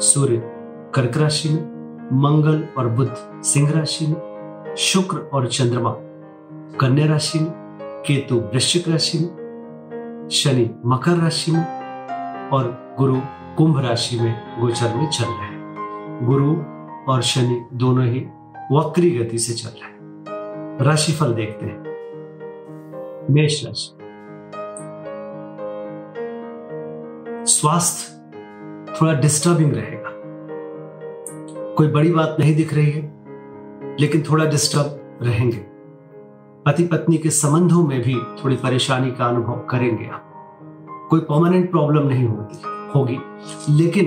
सूर्य, कर्क राशि में, मंगल और बुध, सिंह राशि में, शुक्र और चंद्रमा, कन्या राशि में, केतु वृश्चिक राशि में, शनि मकर राशि में और गुरु कुंभ राशि में गोचर में चल रहे हैं। गुरु और शनि दोनों ही वक्री गति से चल रहे हैं। राशिफल देखते हैं। मेष राशि। स्वास्थ्य थोड़ा डिस्टर्बिंग रहेगा। कोई बड़ी बात नहीं दिख रही है, लेकिन थोड़ा डिस्टर्ब रहेंगे। पति पत्नी के संबंधों में भी थोड़ी परेशानी का अनुभव करेंगे आप। कोई परमानेंट प्रॉब्लम नहीं होती होगी। लेकिन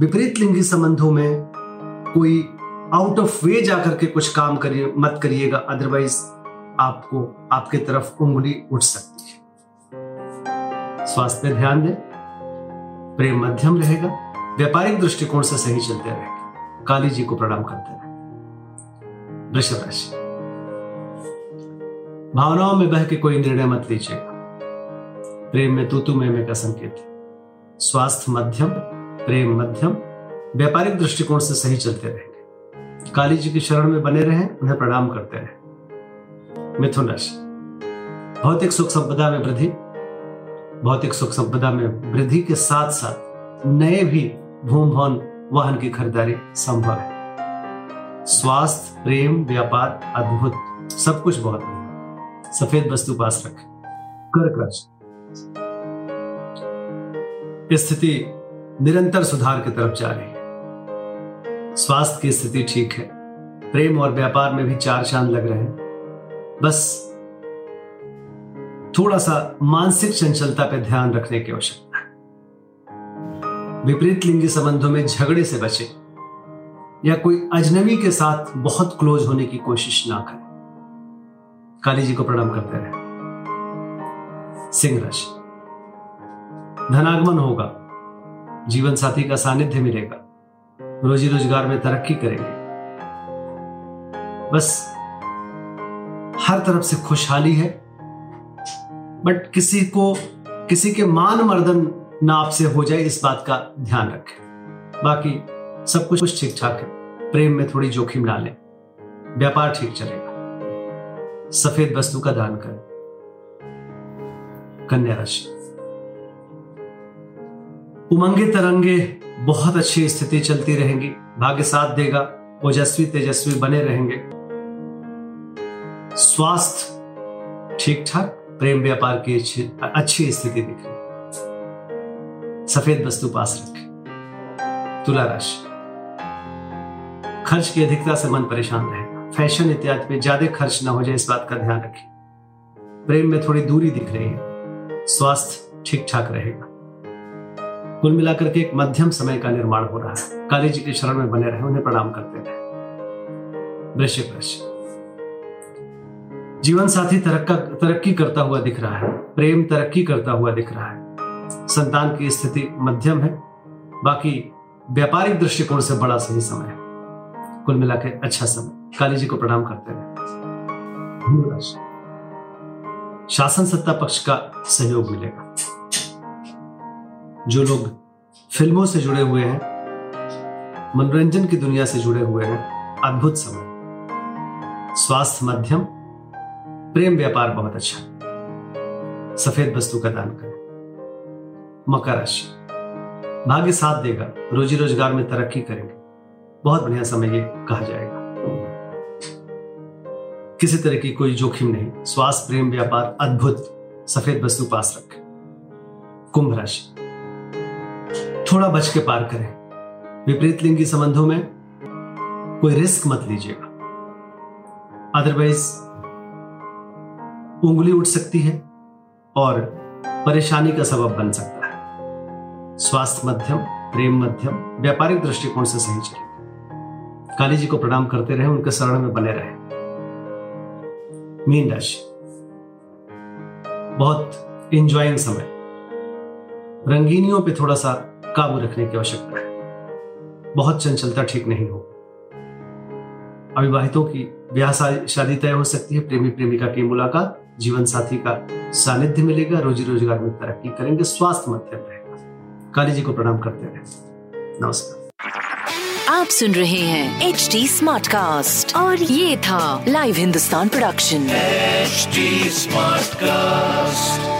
विपरीत लिंगी संबंधों में कोई आउट ऑफ़ वे जाकर के कुछ काम करिए, मत करिएगा अदरवाइज़ आपको, आपके तरफ़ उंगली उठ सकती है। स्वास्थ्य ध्यान दें, प्रेम मध्यम रहेगा। व्यापारिक दृष्टिकोण से सही चलते रहे काली जी को प्रणाम करते रहे वृषभ राशि। भावनाओं में बह के कोई निर्णय मत लीजिएगा। प्रेम में तूतु में का संकेत। स्वास्थ्य मध्यम, प्रेम मध्यम, व्यापारिक दृष्टिकोण से सही चलते रहेंगे। काली जी की शरण में बने रहें, उन्हें प्रणाम करते रहें। मिथुन राशि। भौतिक सुख संपदा में वृद्धि। भौतिक सुख संपदा में वृद्धि के साथ साथ नए भी भूम भवन वाहन की खरीदारी संभव है। स्वास्थ्य, प्रेम, व्यापार, अद्भुत, सब कुछ बहुत बढ़िया। सफ़ेद वस्तु पास रखें। कर्क राशि स्थिति निरंतर सुधार की तरफ़ जा रही है। स्वास्थ्य की स्थिति ठीक है। प्रेम और व्यापार में भी चार चाँद लग रहे हैं। बस थोड़ा सा मानसिक चंचलता पर ध्यान रखने की आवश्यकता। है विपरीत लिंगी संबंधों में झगड़े से बचे, या कोई अजनबी के साथ बहुत क्लोज होने की कोशिश ना करें। काली जी को प्रणाम करते रहे। सिंह राशि। धनागमन होगा। जीवन साथी का सानिध्य मिलेगा। रोजी रोज़गार में तरक्की करेंगे। बस, हर तरफ़ से खुशहाली है, बट किसी को, किसी के मान मर्दन ना आपसे हो जाए इस बात का ध्यान रखें। बाकी सब कुछ कुछ ठीक ठाक है। प्रेम में थोड़ी जोखिम ना लें। व्यापार ठीक चलेगा। सफ़ेद वस्तु का दान करें। कन्या राशि। उमंगे तरंगे बहुत अच्छी स्थिति चलती रहेंगी। भाग्य साथ देगा, ओजस्वी तेजस्वी बने रहेंगे। स्वास्थ्य ठीक ठाक प्रेम व्यापार की अच्छी स्थिति दिख रही सफ़ेद वस्तु पास रखें। तुला राशि। खर्च की अधिकता से मन परेशान रहेगा फ़ैशन इत्यादि पे ज़्यादा खर्च ना हो जाए, इस बात का ध्यान रखें। प्रेम में थोड़ी दूरी दिख रही है। स्वास्थ्य ठीक ठाक रहेगा। कुल मिलाकर के एक मध्यम समय का निर्माण हो रहा है। काली जी के शरण में बने रहे, उन्हें प्रणाम करते रहे। वृश्चिक राशि। जीवन साथी तरक्का तरक्की करता हुआ दिख रहा है। प्रेम तरक्की करता हुआ दिख रहा है। संतान की स्थिति मध्यम है। बाकी व्यापारिक दृष्टिकोण से बड़ा सही समय है। कुल मिलाकर अच्छा समय। काली जी को प्रणाम करते रहे। शासन सत्ता पक्ष का सहयोग मिलेगा। जो लोग फ़िल्मों से जुड़े हुए हैं, मनोरंजन की दुनिया से जुड़े हुए हैं, अद्भुत समय। स्वास्थ्य मध्यम, प्रेम व्यापार बहुत अच्छा। सफ़ेद वस्तु का दान करें। मकर राशि। भाग्य साथ देगा रोजी रोज़गार में तरक्की करेंगे। बहुत बढ़िया समय ये कहा जाएगा। किसी तरह की कोई जोखिम नहीं। स्वास्थ्य प्रेम, व्यापार, अद्भुत, सफ़ेद वस्तु पास रखें। कुंभ राशि। थोड़ा बच के पार करें। विपरीत लिंगी संबंधों में कोई रिस्क मत लीजिएगा। अदरवाइज़ उंगली उठ सकती है और परेशानी का सबब बन सकता है। स्वास्थ्य मध्यम, प्रेम मध्यम, व्यापारिक दृष्टिकोण से सही चलेगा काली जी को प्रणाम करते रहे, उनके शरण में बने रहे। मीन राशि। बहुत इंजॉइंग समय। रंगीनियों पे थोड़ा सा काबू रखने की आवश्यकता है। बहुत चंचलता ठीक नहीं हो। अविवाहितों की ब्याह शादी तय हो सकती है। प्रेमी प्रेमिका की मुलाकात, जीवन साथी का सानिध्य मिलेगा। रोजी रोज़गार में तरक्की करेंगे। स्वास्थ्य मध्यम रहेगा काली जी को प्रणाम करते हैं। नमस्कार। आप सुन रहे हैं एच डी स्मार्ट कास्ट और ये था live Hindustan production smart cast